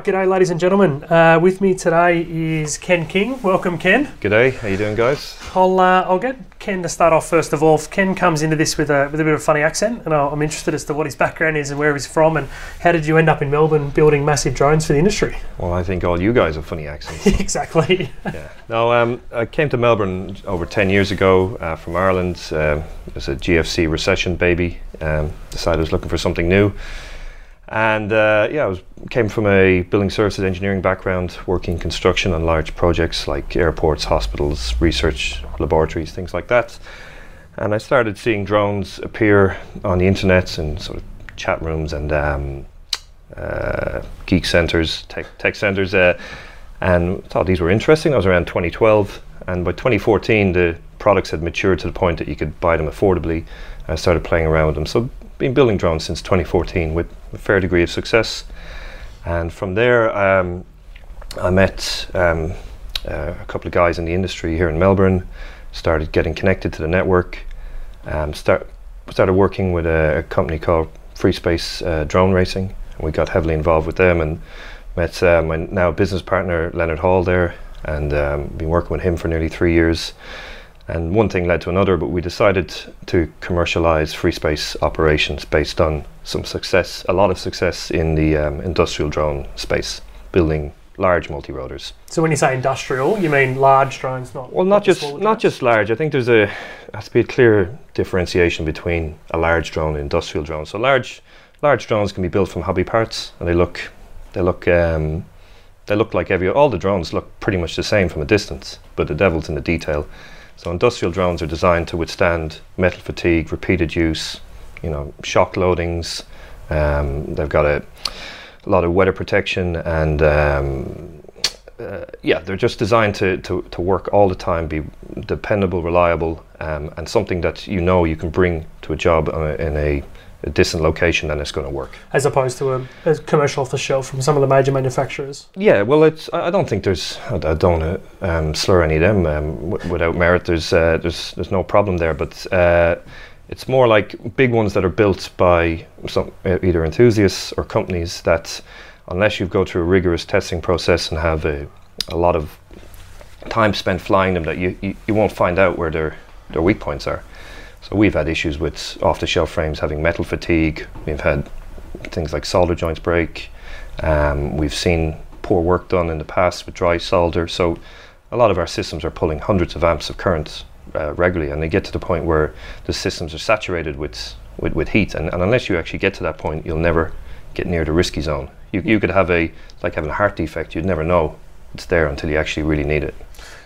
right, g'day, ladies and gentlemen. Uh, with me today is Ken King. Welcome, Ken. G'day, how you doing, guys? I'll uh, I'll get Ken to start off first of all. Ken comes into this with a with a bit of a funny accent, and I'm interested as to what his background is and where he's from, and how did you end up in Melbourne building massive drones for the industry? Well, I think all you guys have funny accents. exactly. yeah. No, um, I came to Melbourne over 10 years ago uh, from Ireland. Um, it was a GFC recession baby. Um, decided I was looking for something new. And uh, yeah, I was, came from a building services engineering background, working construction on large projects like airports, hospitals, research laboratories, things like that. And I started seeing drones appear on the internet and sort of chat rooms and um, uh, geek centers, tech, tech centers, uh, and thought these were interesting. I was around 2012, and by 2014, the products had matured to the point that you could buy them affordably. I started playing around with them. So been building drones since 2014 with a fair degree of success. And from there, um, I met um, uh, a couple of guys in the industry here in Melbourne, started getting connected to the network, um, start, started working with a, a company called Free Space uh, Drone Racing. And we got heavily involved with them and met uh, my now business partner, Leonard Hall, there, and um, been working with him for nearly three years. And one thing led to another, but we decided to commercialize free space operations based on some success, a lot of success in the um, industrial drone space, building large multi-rotors. So when you say industrial, you mean large drones, not well, not just not just large. I think there's a has to be a clear differentiation between a large drone and industrial drone. So large large drones can be built from hobby parts, and they look they look um, they look like every all the drones look pretty much the same from a distance, but the devil's in the detail. So industrial drones are designed to withstand metal fatigue, repeated use, you know, shock loadings. Um, they've got a, a, lot of weather protection and um, uh, yeah, they're just designed to, to, to work all the time, be dependable, reliable, um, and something that you know you can bring to a job a, in a a distant location, and it's going to work. As opposed to a, a, commercial off the shelf from some of the major manufacturers. Yeah, well, it's. I don't think there's. I don't uh, um, slur any of them um, w- without merit. There's uh, there's there's no problem there, but. Uh, it's more like big ones that are built by some either enthusiasts or companies that, unless you go through a rigorous testing process and have a, a lot of time spent flying them, that you, you, you won't find out where their their weak points are. So we've had issues with off-the-shelf frames having metal fatigue. We've had things like solder joints break. Um, we've seen poor work done in the past with dry solder. So a lot of our systems are pulling hundreds of amps of current uh, regularly, and they get to the point where the systems are saturated with with, with heat. And, and, unless you actually get to that point, you'll never get near the risky zone. You, you could have a like having a heart defect. You'd never know it's there until you actually really need it.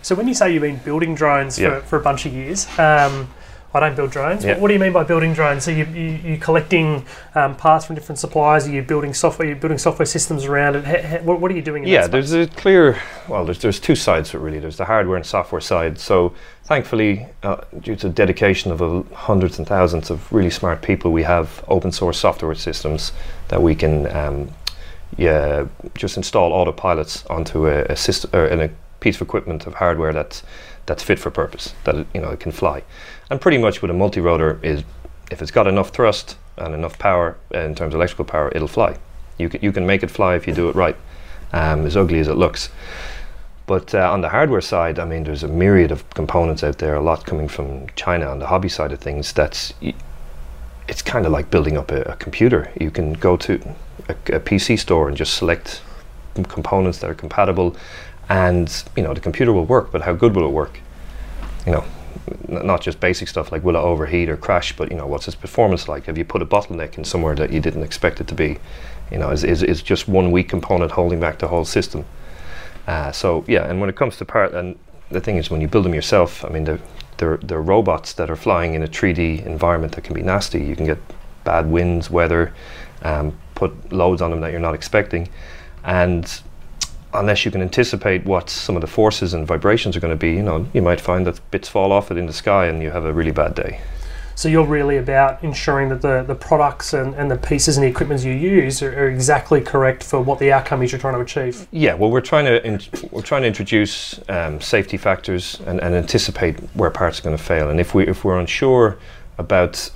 So when you say you've been building drones yeah. for, for a bunch of years. Um, I don't build drones. Yep. What, what, do you mean by building drones? So you, you, you collecting um, parts from different suppliers? Are you building software? You're building software systems around it. what, what, are you doing? yeah, there's a clear. Well, there's there's two sides to it really. There's the hardware and software side. So thankfully, uh, due to dedication of uh, hundreds and thousands of really smart people, we have open source software systems that we can. Um, yeah, just install autopilots onto a, a system or in a piece of equipment of hardware that's that's fit for purpose, that it, you know it can fly. And pretty much with a multi-rotor is, if it's got enough thrust and enough power in terms of electrical power, it'll fly. You can you can make it fly if you do it right, um, as ugly as it looks. But uh, on the hardware side, I mean, there's a myriad of components out there. A lot coming from China on the hobby side of things. That's it's kind of like building up a, a, computer. You can go to a, a PC store and just select components that are compatible and you know the computer will work but how good will it work? You know not just basic stuff like will it overheat or crash but you know what's its performance like? Have you put a bottleneck in somewhere that you didn't expect it to be? You know is, is, is just one weak component holding back the whole system? Uh, so yeah and when it comes to part and the thing is when you build them yourself i mean they're, they're, they're robots that are flying in a 3d environment that can be nasty. You can get bad winds weather um, put loads on them that you're not expecting. And unless you can anticipate what some of the forces and vibrations are going to be, you know, you might find that bits fall off it in the sky and you have a really bad day. So you're really about ensuring that the, the products and, and the pieces and the equipment you use are, are, exactly correct for what the outcome is you're trying to achieve. Yeah, well, we're trying to in, we're trying to introduce um, safety factors and, and anticipate where parts are going to fail. And if we if we're unsure about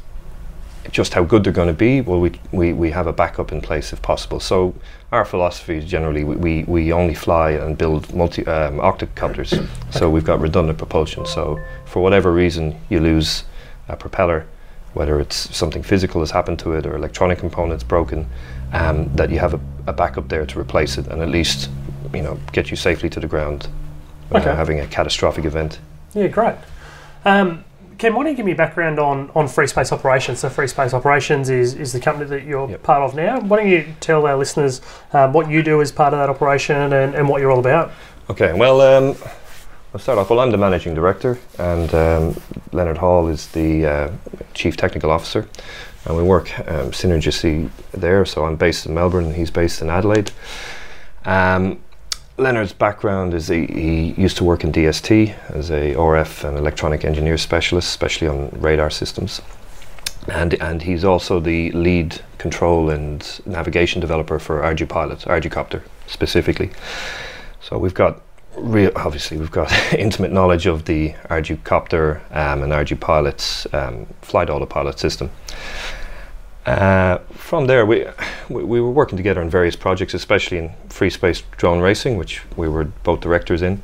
just how good they're going to be, well, we, we, we have a backup in place if possible. So our philosophy is generally we, we, we only fly and build multi um, octocopters. so we've got redundant propulsion. So for whatever reason you lose a propeller, whether it's something physical has happened to it or electronic components broken, um, that you have a, a, backup there to replace it and at least you know get you safely to the ground without okay. having a catastrophic event. Yeah, great. Um, Ken, why don't you give me a background on, on Free Space Operations? So, Free Space Operations is, is the company that you're yep. part of now. Why don't you tell our listeners um, what you do as part of that operation and, and what you're all about? Okay, well, um, I'll start off. Well, I'm the managing director, and um, Leonard Hall is the uh, chief technical officer, and we work um, synergistically there. So I'm based in Melbourne, and he's based in Adelaide. Um, Leonard's background is he, he, used to work in DST as a RF and electronic engineer specialist, especially on radar systems. And, and he's also the lead control and navigation developer for ArduPilot, ArduCopter specifically. So we've got real, obviously we've got intimate knowledge of the ArduCopter um, and ArduPilot's um, flight autopilot system. Uh, from there, we, we, we were working together on various projects, especially in free space drone racing, which we were both directors in,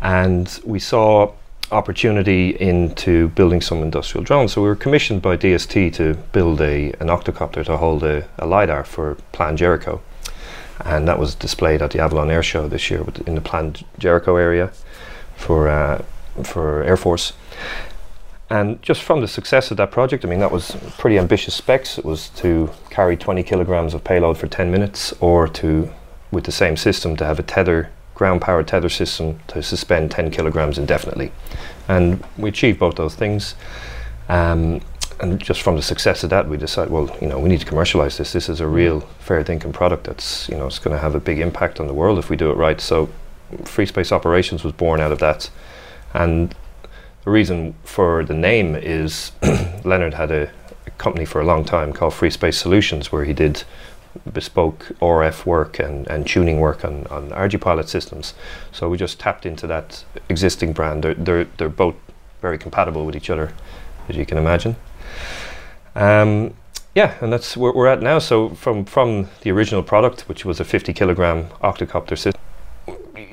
and we saw opportunity into building some industrial drones. So we were commissioned by DST to build a an octocopter to hold a, a lidar for Plan Jericho, and that was displayed at the Avalon Air Show this year in the Plan Jericho area for uh, for Air Force. And just from the success of that project, I mean, that was pretty ambitious specs. It was to carry 20 kilograms of payload for 10 minutes, or to, with the same system, to have a tether, ground powered tether system to suspend 10 kilograms indefinitely. And we achieved both those things. Um, and just from the success of that, we decided, well, you know, we need to commercialize this. This is a real fair thinking product that's, you know, it's going to have a big impact on the world if we do it right. So, Free Space Operations was born out of that. And reason for the name is Leonard had a, a, company for a long time called Free Space Solutions where he did bespoke RF work and, and tuning work on, on ArduPilot systems. So we just tapped into that existing brand. They're, they're, they're both very compatible with each other, as you can imagine. Um, yeah, and that's where we're at now. So from, from the original product, which was a 50 kilogram octocopter system,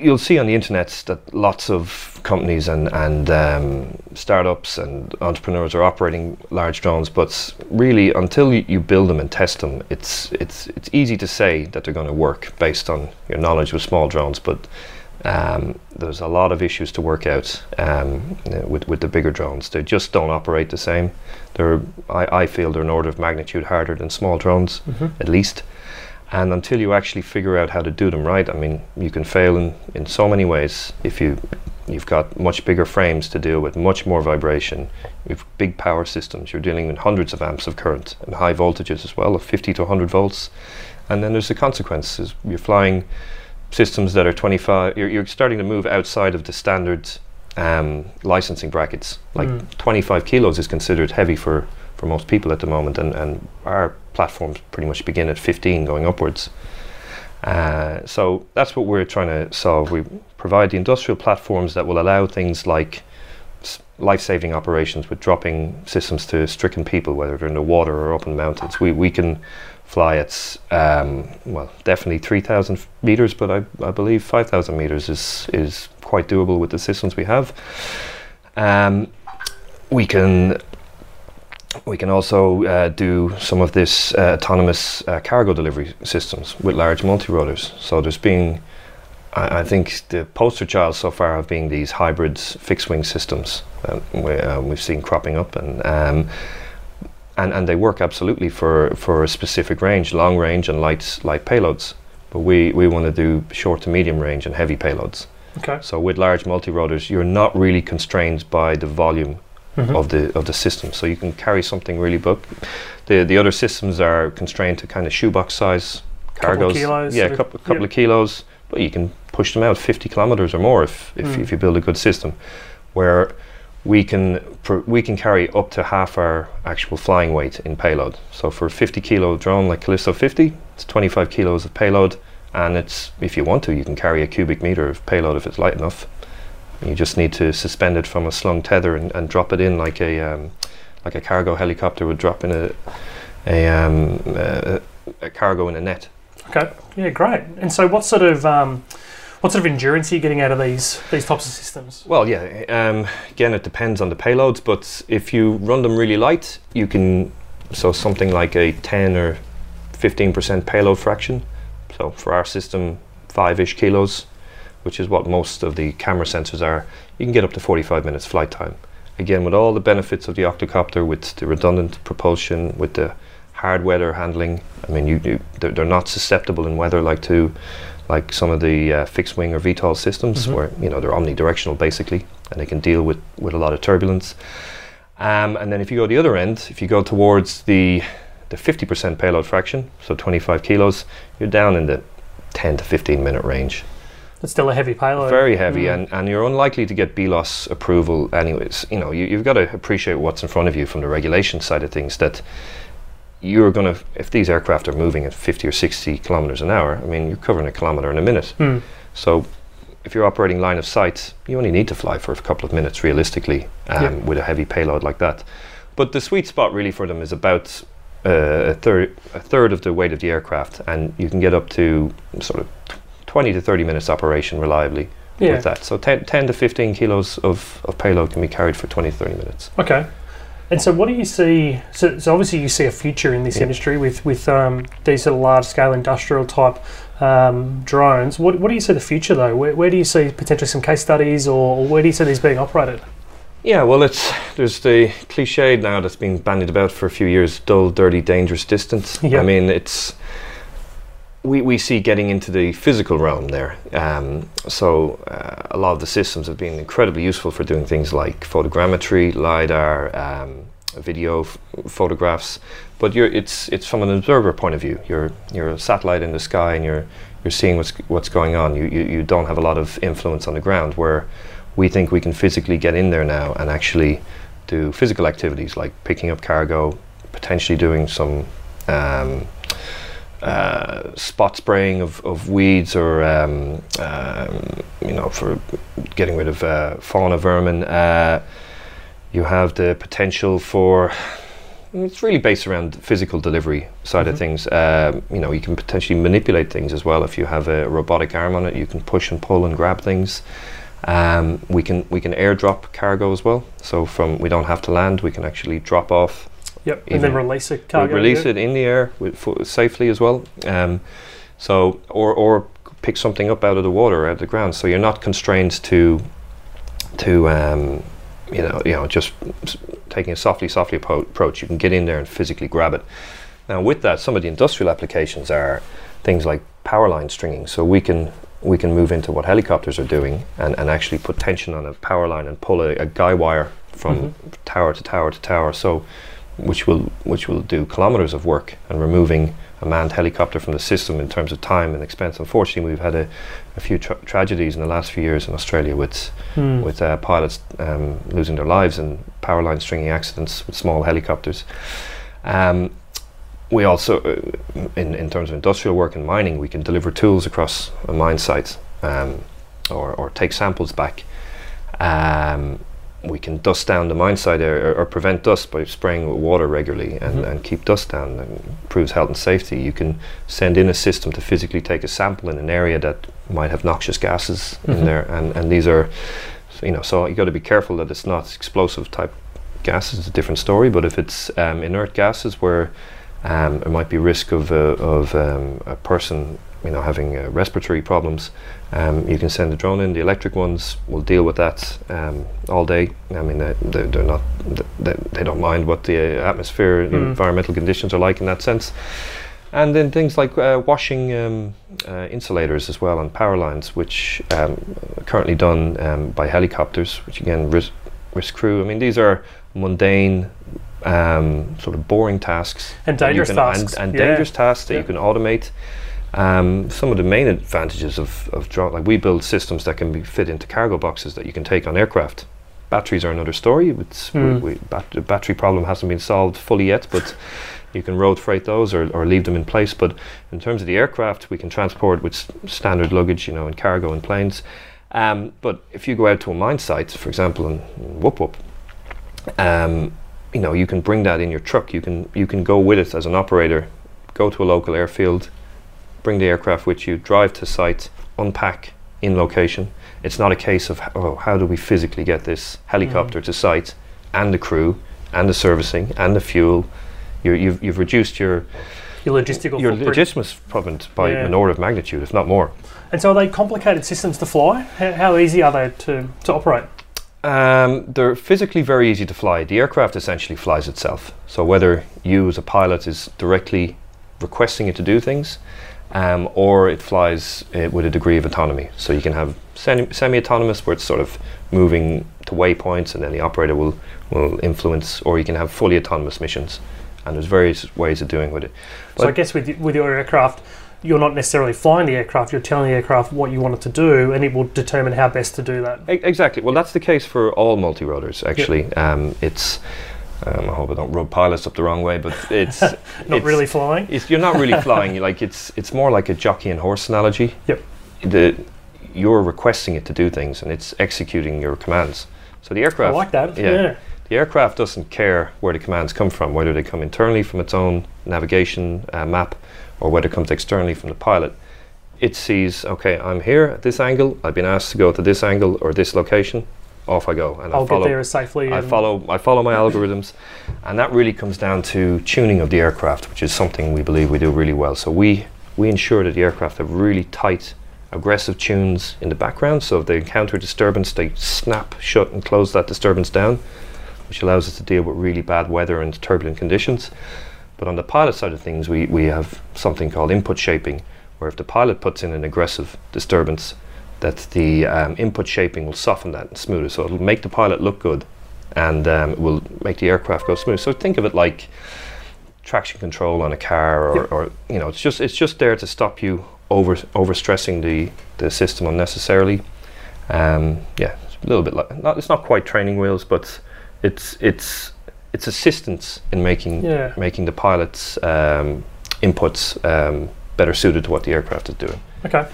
you'll see on the internet that lots of companies and, and um, startups and entrepreneurs are operating large drones, but really until you, you, build them and test them, it's it's it's easy to say that they're going to work based on your knowledge of small drones, but um, there's a lot of issues to work out um, with with the bigger drones. They just don't operate the same. They're I, I feel they're an order of magnitude harder than small drones, mm-hmm. at least. And until you actually figure out how to do them right, I mean, you can fail in, in so many ways. If you you've got much bigger frames to deal with, much more vibration, you've big power systems. You're dealing with hundreds of amps of current and high voltages as well, of 50 to 100 volts. And then there's the consequences. You're flying systems that are 25. You're, you're starting to move outside of the standard um, licensing brackets. Like mm. 25 kilos is considered heavy for for most people at the moment, and, and our platforms pretty much begin at 15 going upwards. Uh, so that's what we're trying to solve. We provide the industrial platforms that will allow things like life-saving operations with dropping systems to stricken people, whether they're in the water or up in mountains. We, we can fly at, um, well, definitely 3,000 meters, but I, I believe 5,000 meters is, is quite doable with the systems we have. Um, we can we can also uh, do some of this uh, autonomous uh, cargo delivery systems with large multi-rotors. So there's been, I, I, think, the poster child so far have been these hybrids fixed-wing systems um, we, uh, we've seen cropping up, and um, and and they work absolutely for for a specific range, long range and light light payloads. But we we want to do short to medium range and heavy payloads. Okay. So with large multi-rotors, you're not really constrained by the volume mm-hmm. of the of the system. So you can carry something really big. The the other systems are constrained to kind of shoebox size cargoes. Kilos, yeah, a couple, couple of kilos, but you can push them out 50 kilometers or more if if, mm. if you build a good system. Where we can pr- we can carry up to half our actual flying weight in payload. So for a 50 kilo drone like Callisto 50, it's 25 kilos of payload, and it's if you want to, you can carry a cubic meter of payload if it's light enough. You just need to suspend it from a slung tether and, and drop it in like a um, like a cargo helicopter would drop in a a, um, a, a cargo in a net. Okay. Yeah, great. And so, what sort of um, what sort of endurance are you getting out of these these types of systems? Well, yeah. Um, again, it depends on the payloads, but if you run them really light, you can so something like a ten or fifteen percent payload fraction. So for our system, five-ish kilos, which is what most of the camera sensors are, you can get up to forty-five minutes flight time. Again, with all the benefits of the octocopter, with the redundant propulsion, with the hard weather handling. I mean, you, you they're, they're, not susceptible in weather like to like some of the uh, fixed wing or VTOL systems, mm-hmm. where you know they're omnidirectional basically, and they can deal with with a lot of turbulence. Um, and then if you go the other end, if you go towards the the 50% payload fraction, so 25 kilos, you're down in the 10 to 15 minute range. It's still a heavy payload. Very heavy, mm. and, and you're unlikely to get BLOS approval anyways. You know, you, you've got to appreciate what's in front of you from the regulation side of things that you're going to, if these aircraft are moving at 50 or 60 kilometers an hour, I mean, you're covering a kilometer in a minute. Mm. So if you're operating line of sight, you only need to fly for a couple of minutes realistically um, yep. with a heavy payload like that. But the sweet spot really for them is about uh, a third a third of the weight of the aircraft, and you can get up to sort of 20 to 30 minutes operation reliably yeah. with that. So 10, 10, to 15 kilos of, of payload can be carried for 20 to 30 minutes. Okay. And so, what do you see? So, so obviously, you see a future in this yeah. industry with with um, these sort of large scale industrial type um, drones. What, what do you see the future though? Where, where do you see potentially some case studies, or, where do you see these being operated? Yeah, well, it's there's the cliche now that's been bandied about for a few years: dull, dirty, dangerous, distance. Yep. I mean, it's we, we see getting into the physical realm there. Um, so uh, a lot of the systems have been incredibly useful for doing things like photogrammetry, lidar, um, video photographs. But it's it's from an observer point of view. You're you're a satellite in the sky and you're you're seeing what's what's going on. You, you you don't have a lot of influence on the ground. Where we think we can physically get in there now and actually do physical activities like picking up cargo, potentially doing some. Um, uh, spot spraying of, of weeds or um, um, you know for getting rid of uh, fauna vermin. Uh, you have the potential for it's really based around the physical delivery side mm-hmm. of things. Um, you know, you can potentially manipulate things as well. If you have a robotic arm on it, you can push and pull and grab things. Um, we can we can airdrop cargo as well. So from we don't have to land, we can actually drop off Yep, and then release it. Cargo release it in the air with, safely as well. Um, so, or or pick something up out of the water, out of the ground. So you're not constrained to to um, you know you know just taking a softly softly approach. You can get in there and physically grab it. Now with that, some of the industrial applications are things like power line stringing. So we can we can move into what helicopters are doing and, and actually put tension on a power line and pull a, a guy wire from mm-hmm. tower to tower to tower. So which will which will do kilometers of work and removing a manned helicopter from the system in terms of time and expense. Unfortunately, we've had a, a few tra- tragedies in the last few years in Australia with mm. with uh, pilots um, losing their lives and power line stringing accidents with small helicopters. Um, we also, uh, in, in terms of industrial work and mining, we can deliver tools across a mine site um, or, or take samples back. Um, we can dust down the mine site or, or, prevent dust by spraying with water regularly and, mm-hmm. and keep dust down and improves health and safety. You can send in a system to physically take a sample in an area that might have noxious gases mm-hmm. in there, and, and these are, you know, so you got to be careful that it's not explosive type gases. It's a different story, but if it's um, inert gases where um, there might be risk of, uh, of um, a person you know having uh, respiratory problems, um, you can send a drone in. The electric ones will deal with that um, all day. I mean, they, they're not they, they don't mind what the atmosphere, mm. environmental conditions are like in that sense. And then things like uh, washing um, uh, insulators as well on power lines, which um, currently done um, by helicopters, which again risk, risk crew. I mean, these are mundane um, sort of boring tasks and dangerous tasks and, and yeah. dangerous tasks that yeah. you can automate. Um, some of the main advantages of, of drone, like we build systems that can be fit into cargo boxes that you can take on aircraft. Batteries are another story. Mm. We, we, bat- the battery problem hasn't been solved fully yet, but you can road freight those or, or leave them in place. But in terms of the aircraft, we can transport with s- standard luggage, you know, in cargo and planes. Um, but if you go out to a mine site, for example, in, in Whoop Whoop, um, you know, you can bring that in your truck. You can you can go with it as an operator, go to a local airfield, bring the aircraft with you, drive to site, unpack in location. It's not a case of oh, how do we physically get this helicopter mm. to site and the crew and the servicing and the fuel. you have you've, you've reduced your your logistical your logistics problem by yeah. an order of magnitude, if not more. And so, are they complicated systems to fly? How, how easy are they to, to operate? Um, they're physically very easy to fly. The aircraft essentially flies itself. So whether you as a pilot is directly requesting it to do things, um, or it flies uh, with a degree of autonomy. So you can have semi-autonomous where it's sort of moving to waypoints and then the operator will, will influence, or you can have fully autonomous missions. And there's various ways of doing with it. But so I guess with, with your aircraft, you're not necessarily flying the aircraft, you're telling the aircraft what you want it to do, and it will determine how best to do that. exactly. Well, that's the case for all multi-rotors, actually. Yep. Um, it's um, I hope I don't rub pilots up the wrong way, but it's not it's, really flying. you're not really flying. Like it's it's more like a jockey and horse analogy. Yep. The you're requesting it to do things, and it's executing your commands. So the aircraft. I like that. Yeah. yeah. The aircraft doesn't care where the commands come from, whether they come internally from its own navigation uh, map, or whether it comes externally from the pilot. It sees, okay, I'm here at this angle. I've been asked to go to this angle or this location off I go. And I'll I follow, get there as safely. I follow I follow my algorithms, and that really comes down to tuning of the aircraft, which is something we believe we do really well. So we we ensure that the aircraft have really tight, aggressive tunes in the background. So if they encounter disturbance, they snap shut and close that disturbance down, which allows us to deal with really bad weather and turbulent conditions. But on the pilot side of things, we, we have something called input shaping, where if the pilot puts in an aggressive disturbance, that the um, input shaping will soften that and smooth it. So it'll make the pilot look good and um, will make the aircraft go smooth. So think of it like traction control on a car or, or you know, it's just it's just there to stop you over over stressing the, the system unnecessarily. Um, yeah, it's a little bit like not, it's not quite training wheels, but it's it's it's assistance in making yeah. making the pilot's um, inputs um, better suited to what the aircraft is doing. Okay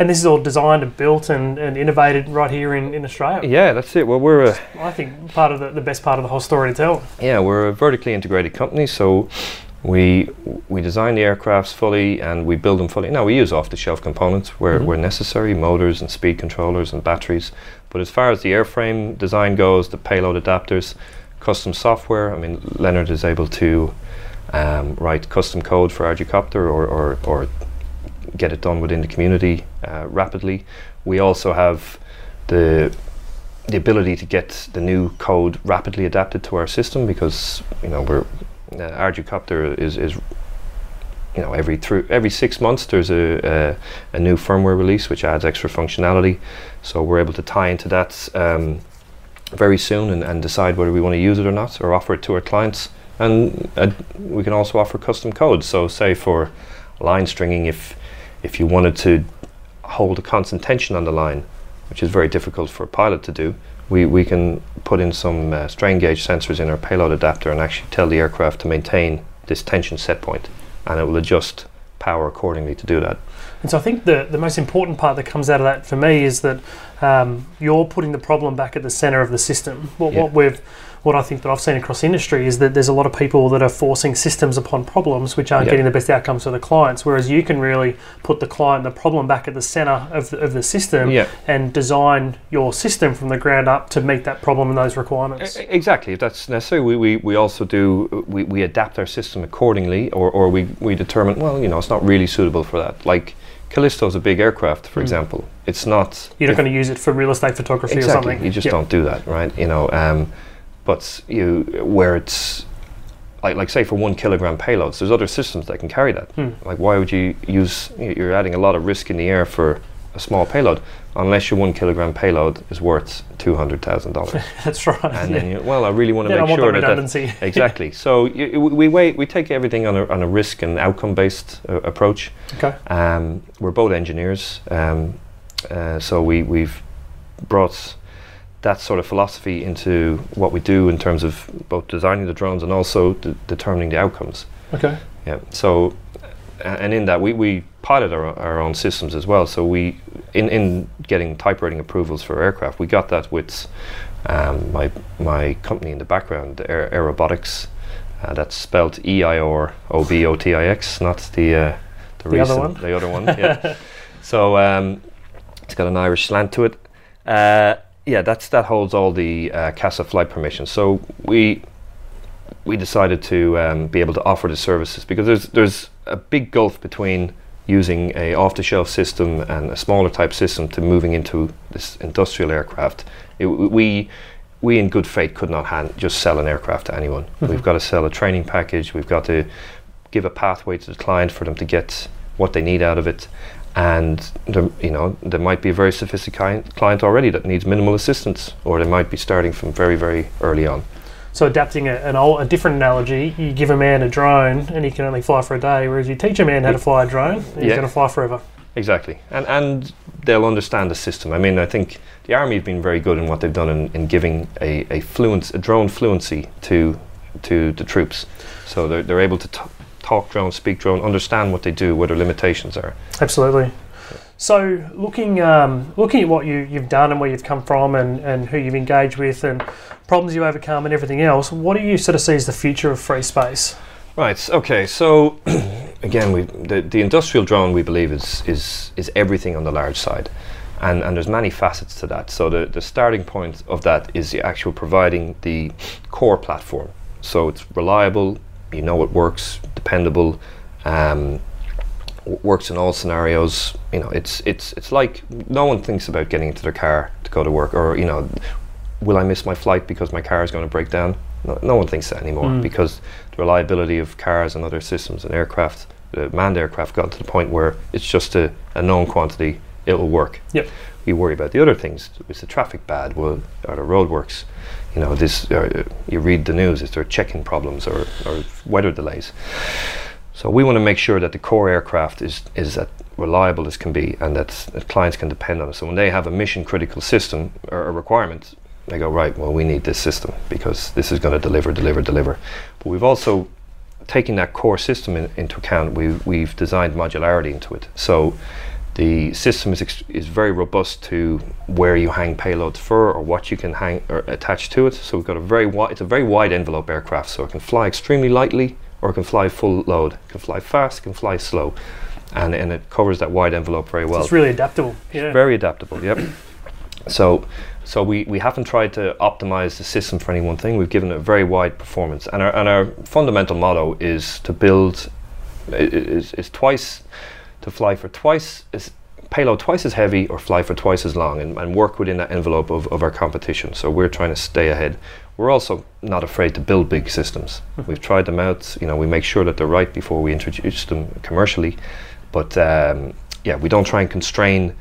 and this is all designed and built and, and innovated right here in, in Australia. Yeah, that's it. Well, we're a, I think part of the, the best part of the whole story to tell. Yeah, we're a vertically integrated company, so we we design the aircrafts fully and we build them fully. Now we use off-the-shelf components where, mm-hmm. where necessary, motors and speed controllers and batteries. But as far as the airframe design goes, the payload adapters, custom software. I mean, Leonard is able to um, write custom code for Arducopter or, or, or get it done within the community uh, rapidly. We also have the the ability to get the new code rapidly adapted to our system because you know we're uh, Arducopter is is you know every through every six months there's a, a, a new firmware release which adds extra functionality. So we're able to tie into that um, very soon and, and decide whether we want to use it or not or offer it to our clients. And uh, we can also offer custom codes so say for line stringing if if you wanted to hold a constant tension on the line, which is very difficult for a pilot to do, we, we can put in some uh, strain gauge sensors in our payload adapter and actually tell the aircraft to maintain this tension set point and it will adjust power accordingly to do that. And so I think the, the most important part that comes out of that for me is that um, you're putting the problem back at the center of the system. What, yeah. what we've what I think that I've seen across industry is that there's a lot of people that are forcing systems upon problems which aren't yep. getting the best outcomes for the clients. Whereas you can really put the client, the problem back at the center of the, of the system yep. and design your system from the ground up to meet that problem and those requirements. Exactly. If that's necessary, we, we, we also do, we, we adapt our system accordingly or, or we, we determine, well, you know, it's not really suitable for that. Like, Callisto is a big aircraft, for mm. example. It's not. You're not going to use it for real estate photography exactly. or something. You just yep. don't do that, right? You know, um, but you where it's like like say for one kilogram payloads, there's other systems that can carry that. Hmm. Like why would you use? You're adding a lot of risk in the air for a small payload, unless your one kilogram payload is worth two hundred thousand dollars. That's right. And yeah. then you, well, I really want to yeah, make sure that, that exactly. so you, we wait, we take everything on a, on a risk and outcome based uh, approach. Okay. Um, we're both engineers, um, uh, so we we've brought that sort of philosophy into what we do in terms of both designing the drones and also d- determining the outcomes. Okay. Yeah. So and in that we, we pilot our, our own systems as well. So we in in getting type rating approvals for aircraft, we got that with um, my my company in the background, Air, Eirobotix. Uh, that's spelled E I R O B O T I X, not the uh, the, the recent, other one. The other one, yeah. so um, it's got an Irish slant to it. Uh, yeah, that's that holds all the uh, CASA flight permissions. So we we decided to um, be able to offer the services because there's there's a big gulf between using a off-the-shelf system and a smaller type system to moving into this industrial aircraft. It, we we in good faith could not hand, just sell an aircraft to anyone. Mm-hmm. We've got to sell a training package. We've got to give a pathway to the client for them to get what they need out of it. And there, you know, there might be a very sophisticated client already that needs minimal assistance, or they might be starting from very, very early on. So adapting a, an old, a different analogy, you give a man a drone and he can only fly for a day, whereas you teach a man how to fly a drone, he's yeah. going to fly forever. Exactly, and and they'll understand the system. I mean, I think the army have been very good in what they've done in, in giving a, a fluent a drone fluency to to the troops, so they're they're able to t- talk drone, speak drone, understand what they do, what their limitations are. Absolutely. So, looking um, looking at what you, you've done and where you've come from and, and who you've engaged with and problems you overcome and everything else, what do you sort of see as the future of free space? Right. Okay. So, again, we the, the industrial drone we believe is is is everything on the large side, and and there's many facets to that. So the the starting point of that is the actual providing the core platform. So it's reliable. You know it works, dependable. Um, works in all scenarios. You know, it's it's it's like no one thinks about getting into their car to go to work, or you know, will I miss my flight because my car is going to break down? No, no one thinks that anymore mm. because the reliability of cars and other systems and aircraft, uh, manned aircraft, got to the point where it's just a, a known quantity. It will work. Yep. We worry about the other things. Is the traffic bad? Well, are the roadworks? You know, this. Uh, you read the news. Is there checking problems or, or weather delays? So we want to make sure that the core aircraft is is as reliable as can be, and that, that clients can depend on it. So when they have a mission critical system or a requirement, they go right. Well, we need this system because this is going to deliver, deliver, deliver. But we've also taken that core system in, into account. We've we've designed modularity into it. So the system is is very robust to where you hang payloads for or what you can hang or attach to it. So we've got a very wide. It's a very wide envelope aircraft, so it can fly extremely lightly or it can fly full load. It can fly fast, it can fly slow, and and it covers that wide envelope very well. So it's really adaptable. Yeah. Very adaptable. Yep. so. So we, we haven't tried to optimize the system for any one thing. We've given it a very wide performance, and our and our fundamental motto is to build is, is twice to fly for twice is payload twice as heavy or fly for twice as long and, and work within that envelope of, of our competition. So we're trying to stay ahead. We're also not afraid to build big systems. Mm-hmm. We've tried them out. You know, we make sure that they're right before we introduce them commercially. But um, yeah, we don't try and constrain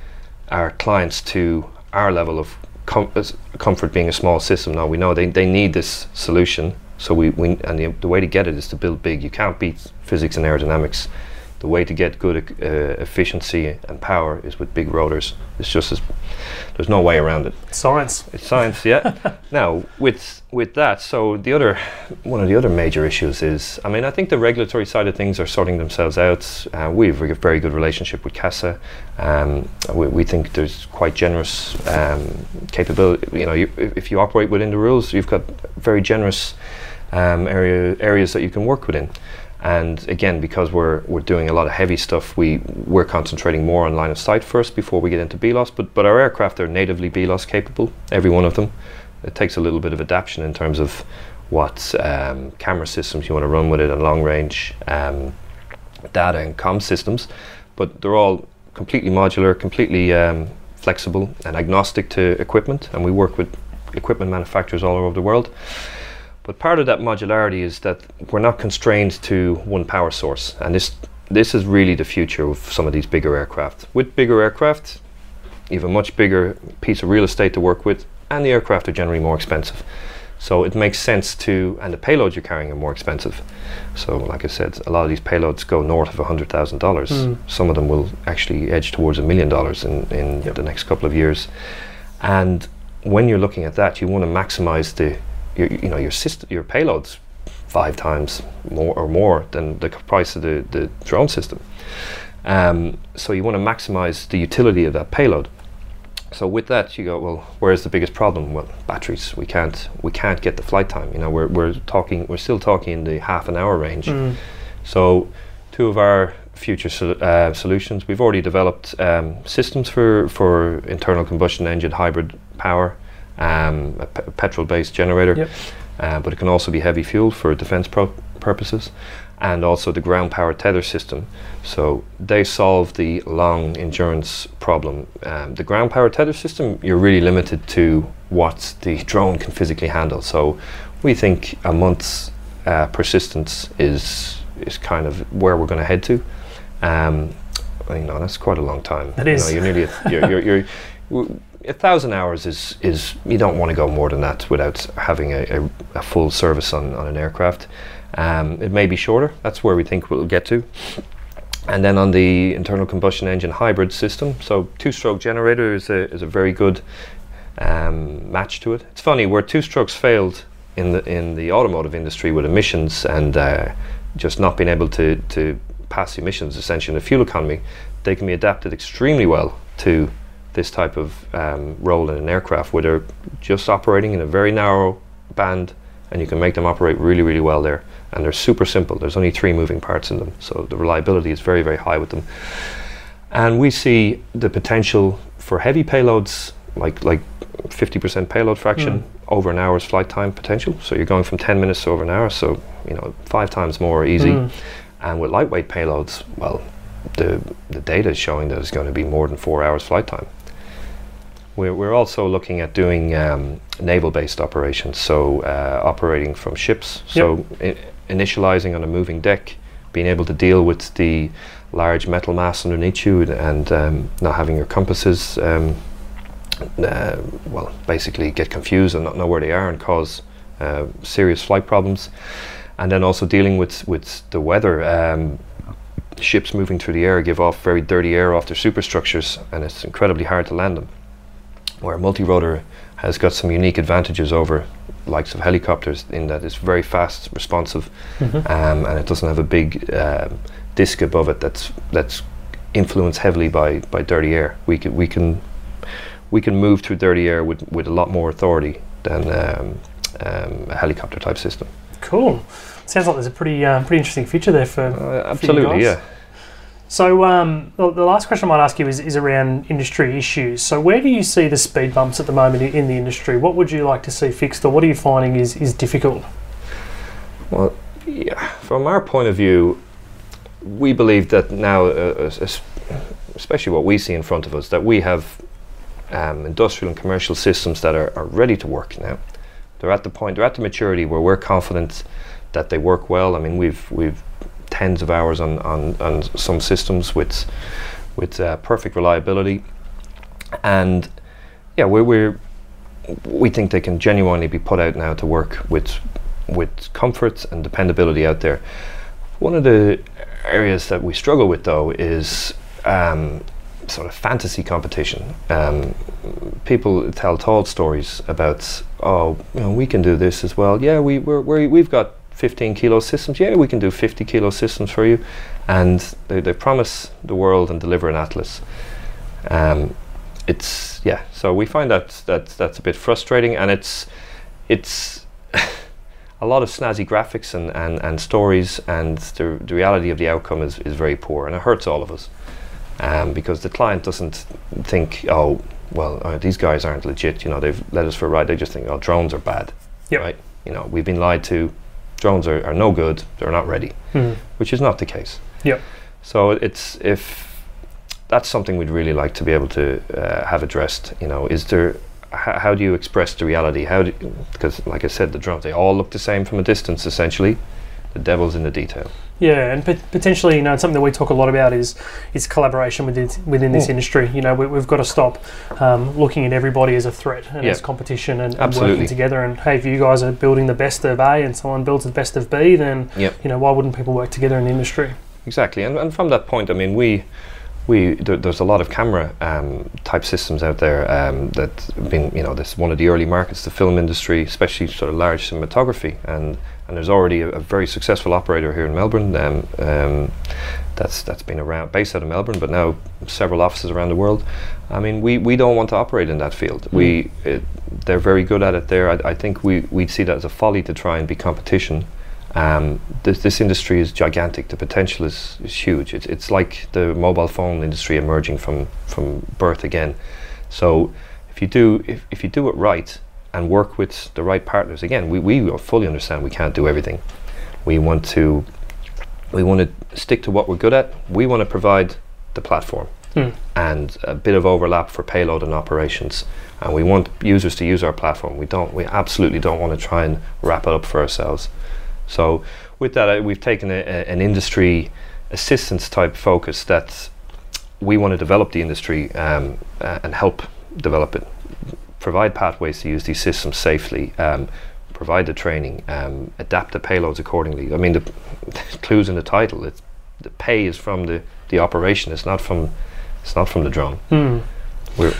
our clients to our level of com- comfort being a small system. Now we know they, they need this solution. So we, we and the, the way to get it is to build big. You can't beat physics and aerodynamics the way to get good uh, efficiency and power is with big rotors. It's just as there's no way around it. Science. It's science, yeah. now with with that, so the other one of the other major issues is, I mean, I think the regulatory side of things are sorting themselves out. Uh, we have a very good relationship with CASA. Um, we, we, think there's quite generous um, capability. You know, you, if you operate within the rules, you've got very generous um, area areas that you can work within. And again, because we're we're doing a lot of heavy stuff, we we're concentrating more on line of sight first before we get into BLOS. But but our aircraft are natively BLOS capable, every one of them. It takes a little bit of adaptation in terms of what um, camera systems you want to run with it and long range um, data and com systems. But they're all completely modular, completely um, flexible, and agnostic to equipment. And we work with equipment manufacturers all over the world. But part of that modularity is that we're not constrained to one power source, and this this is really the future of some of these bigger aircraft. With bigger aircraft, you have a much bigger piece of real estate to work with, and the aircraft are generally more expensive. So it makes sense to, and the payloads you're carrying are more expensive. So, like I said, a lot of these payloads go north of hundred thousand mm. dollars. Some of them will actually edge towards a million dollars in in yep. the next couple of years. And when you're looking at that, you want to maximize the your, you know your system, your payloads five times more or more than the price of the, the drone system. Um, so you want to maximize the utility of that payload. So with that, you go, well, where's the biggest problem? Well, batteries. We can't we can't get the flight time. You know, we're we're talking we're still talking in the half an hour range. Mm. So two of our future uh, solutions, we've already developed um, systems for for internal combustion engine hybrid power, um, a p- petrol-based generator, yep. uh, but it can also be heavy fuel for defense pro- purposes and also the ground power tether system. So they solve the long endurance problem. Um, the ground power tether system, you're really limited to what the drone can physically handle. So we think a month's uh, persistence is is kind of where we're going to head to. Um, you know, that's quite a long time. It you is. Know, you're nearly a, you're, you're, you're a thousand hours is is you don't want to go more than that without having a, a, a full service on, on an aircraft. Um, it may be shorter. That's where we think we'll get to. And then on the internal combustion engine hybrid system, so two-stroke generator is a is a very good um, match to it. It's funny where two-strokes failed in the in the automotive industry with emissions and uh, just not being able to to pass emissions essentially in the fuel economy, they can be adapted extremely well to this type of um, role in an aircraft where they're just operating in a very narrow band and you can make them operate really really well there and they're super simple. There's only three moving parts in them, so the reliability is very, very high with them. And we see the potential for heavy payloads, like like 50% payload fraction mm. over an hour's flight time potential. So you're going from 10 minutes to over an hour, so you know five times more easy. Mm. And with lightweight payloads, well, the the data is showing that it's going to be more than four hours flight time. We're, we're also looking at doing um, naval-based operations, so uh, operating from ships. Yep. So initializing on a moving deck, being able to deal with the large metal mass underneath you, and um, not having your compasses, um, uh, well, basically get confused and not know where they are and cause uh, serious flight problems. And then also dealing with with the weather. Um, ships moving through the air give off very dirty air off their superstructures, and it's incredibly hard to land them where multi-rotor has got some unique advantages over likes of helicopters in that it's very fast, responsive, Mhm. um, and it doesn't have a big um, disc above it that's that's influenced heavily by, by dirty air. We can we can we can move through dirty air with, with a lot more authority than um, um, a helicopter type system. Cool. Sounds like there's a pretty uh, pretty interesting feature there for. Uh, absolutely, guys. yeah. So um, the, last question I might ask you is, is around industry issues. So where do you see the speed bumps at the moment in, the industry? What would you like to see fixed, or what are you finding is, is difficult? Well, yeah, from our point of view, we believe that now, uh, es- especially what we see in front of us, that we have um, industrial and commercial systems that are, are ready to work now. They're at the point, they're at the maturity where we're confident that they work well. I mean, we've we've tens of hours on, on, on some systems with with uh, perfect reliability, and yeah, we're, we're we think they can genuinely be put out now to work with with comfort and dependability out there. One of the areas that we struggle with, though, is um, sort of fantasy competition. Um, people tell tall stories about, oh, you know, we can do this as well. Yeah, we we're, we've got 15 kilo systems. Yeah, we can do 50 kilo systems for you, and they, they promise the world and deliver an atlas. Um, it's yeah. So we find that that that's a bit frustrating, and it's it's a lot of snazzy graphics and, and, and stories, and the, the reality of the outcome is, is very poor, and it hurts all of us. Um, because the client doesn't think, oh, well, uh, these guys aren't legit. You know, they've led us for a ride. They just think, oh, drones are bad. Yep. Right? You know, we've been lied to. Drones are, are no good. They're not ready, Hmm. which is not the case. Yep. So it's if that's something we'd really like to be able to uh, have addressed. You know, is there h- how do you express the reality? How because like I said, the drones they all look the same from a distance. Essentially, the devil's in the detail. Yeah, and pot- potentially, you know, something that we talk a lot about is is collaboration within within this Mm. industry. You know, we, we've got to stop um, looking at everybody as a threat and Yeah. as competition and, and working together. And hey, if you guys are building the best of A and someone builds the best of B, then Yep. you know why wouldn't people work together in the industry? Exactly, and, and from that point, I mean, we we there, there's a lot of camera um, type systems out there um, that been you know this one of the early markets the film industry especially sort of large cinematography. And and there's already a, a very successful operator here in Melbourne um, um, that's that's been around based out of Melbourne but now several offices around the world. I mean we, we don't want to operate in that field. Mm. we it, they're very good at it there. I, I think we we'd see that as a folly to try and be competition um, this, this, industry is gigantic. The potential is, is huge. It's, it's like the mobile phone industry emerging from, from birth again. So if you do if, if you do it right and work with the right partners, again, we, we fully understand we can't do everything. We want to we want to stick to what we're good at. We want to provide the platform mm. and a bit of overlap for payload and operations. And we want users to use our platform. We don't. We absolutely don't want to try and wrap it up for ourselves. So with that, we've taken a, a, an industry assistance type focus that we want to develop the industry um, uh, and help develop it, provide pathways to use these systems safely, um, provide the training, um, adapt the payloads accordingly. I mean, the, the clues in the title. It's, the pay is from the, the operation. It's not from it's not from the drone. Mm. We're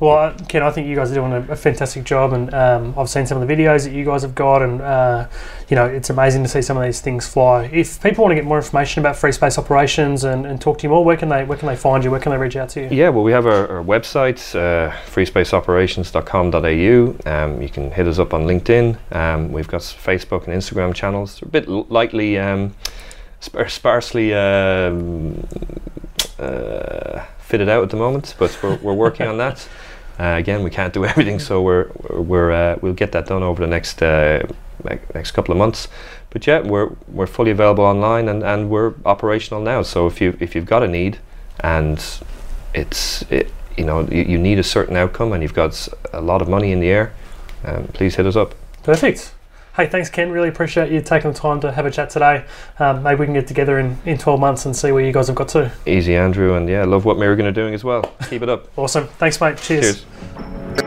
well, Ken, I think you guys are doing a, a fantastic job, and um, I've seen some of the videos that you guys have got, and uh, you know it's amazing to see some of these things fly. If people want to get more information about free space operations and, and talk to you more, where can they where can they find you? Where can they reach out to you? Yeah, well, we have our, our website, uh, freespaceoperations.com.au. Um, you can hit us up on LinkedIn. Um, we've got Facebook and Instagram channels. They're a bit lightly um, sp- sparsely. Um, uh, fitted out at the moment, but we're, we're working on that. Uh, again, we can't do everything, so we're we're uh, we'll get that done over the next uh, next couple of months. But yeah, we're we're fully available online and, and we're operational now. So if you if you've got a need and it's it, you know you, you need a certain outcome and you've got a lot of money in the air, um, please hit us up. Perfect. Hey, thanks, Ken. Really appreciate you taking the time to have a chat today. Um, maybe we can get together in, in 12 months and see where you guys have got to. Easy, Andrew. And yeah, love what American are doing as well. Keep it up. awesome. Thanks, mate. Cheers. Cheers.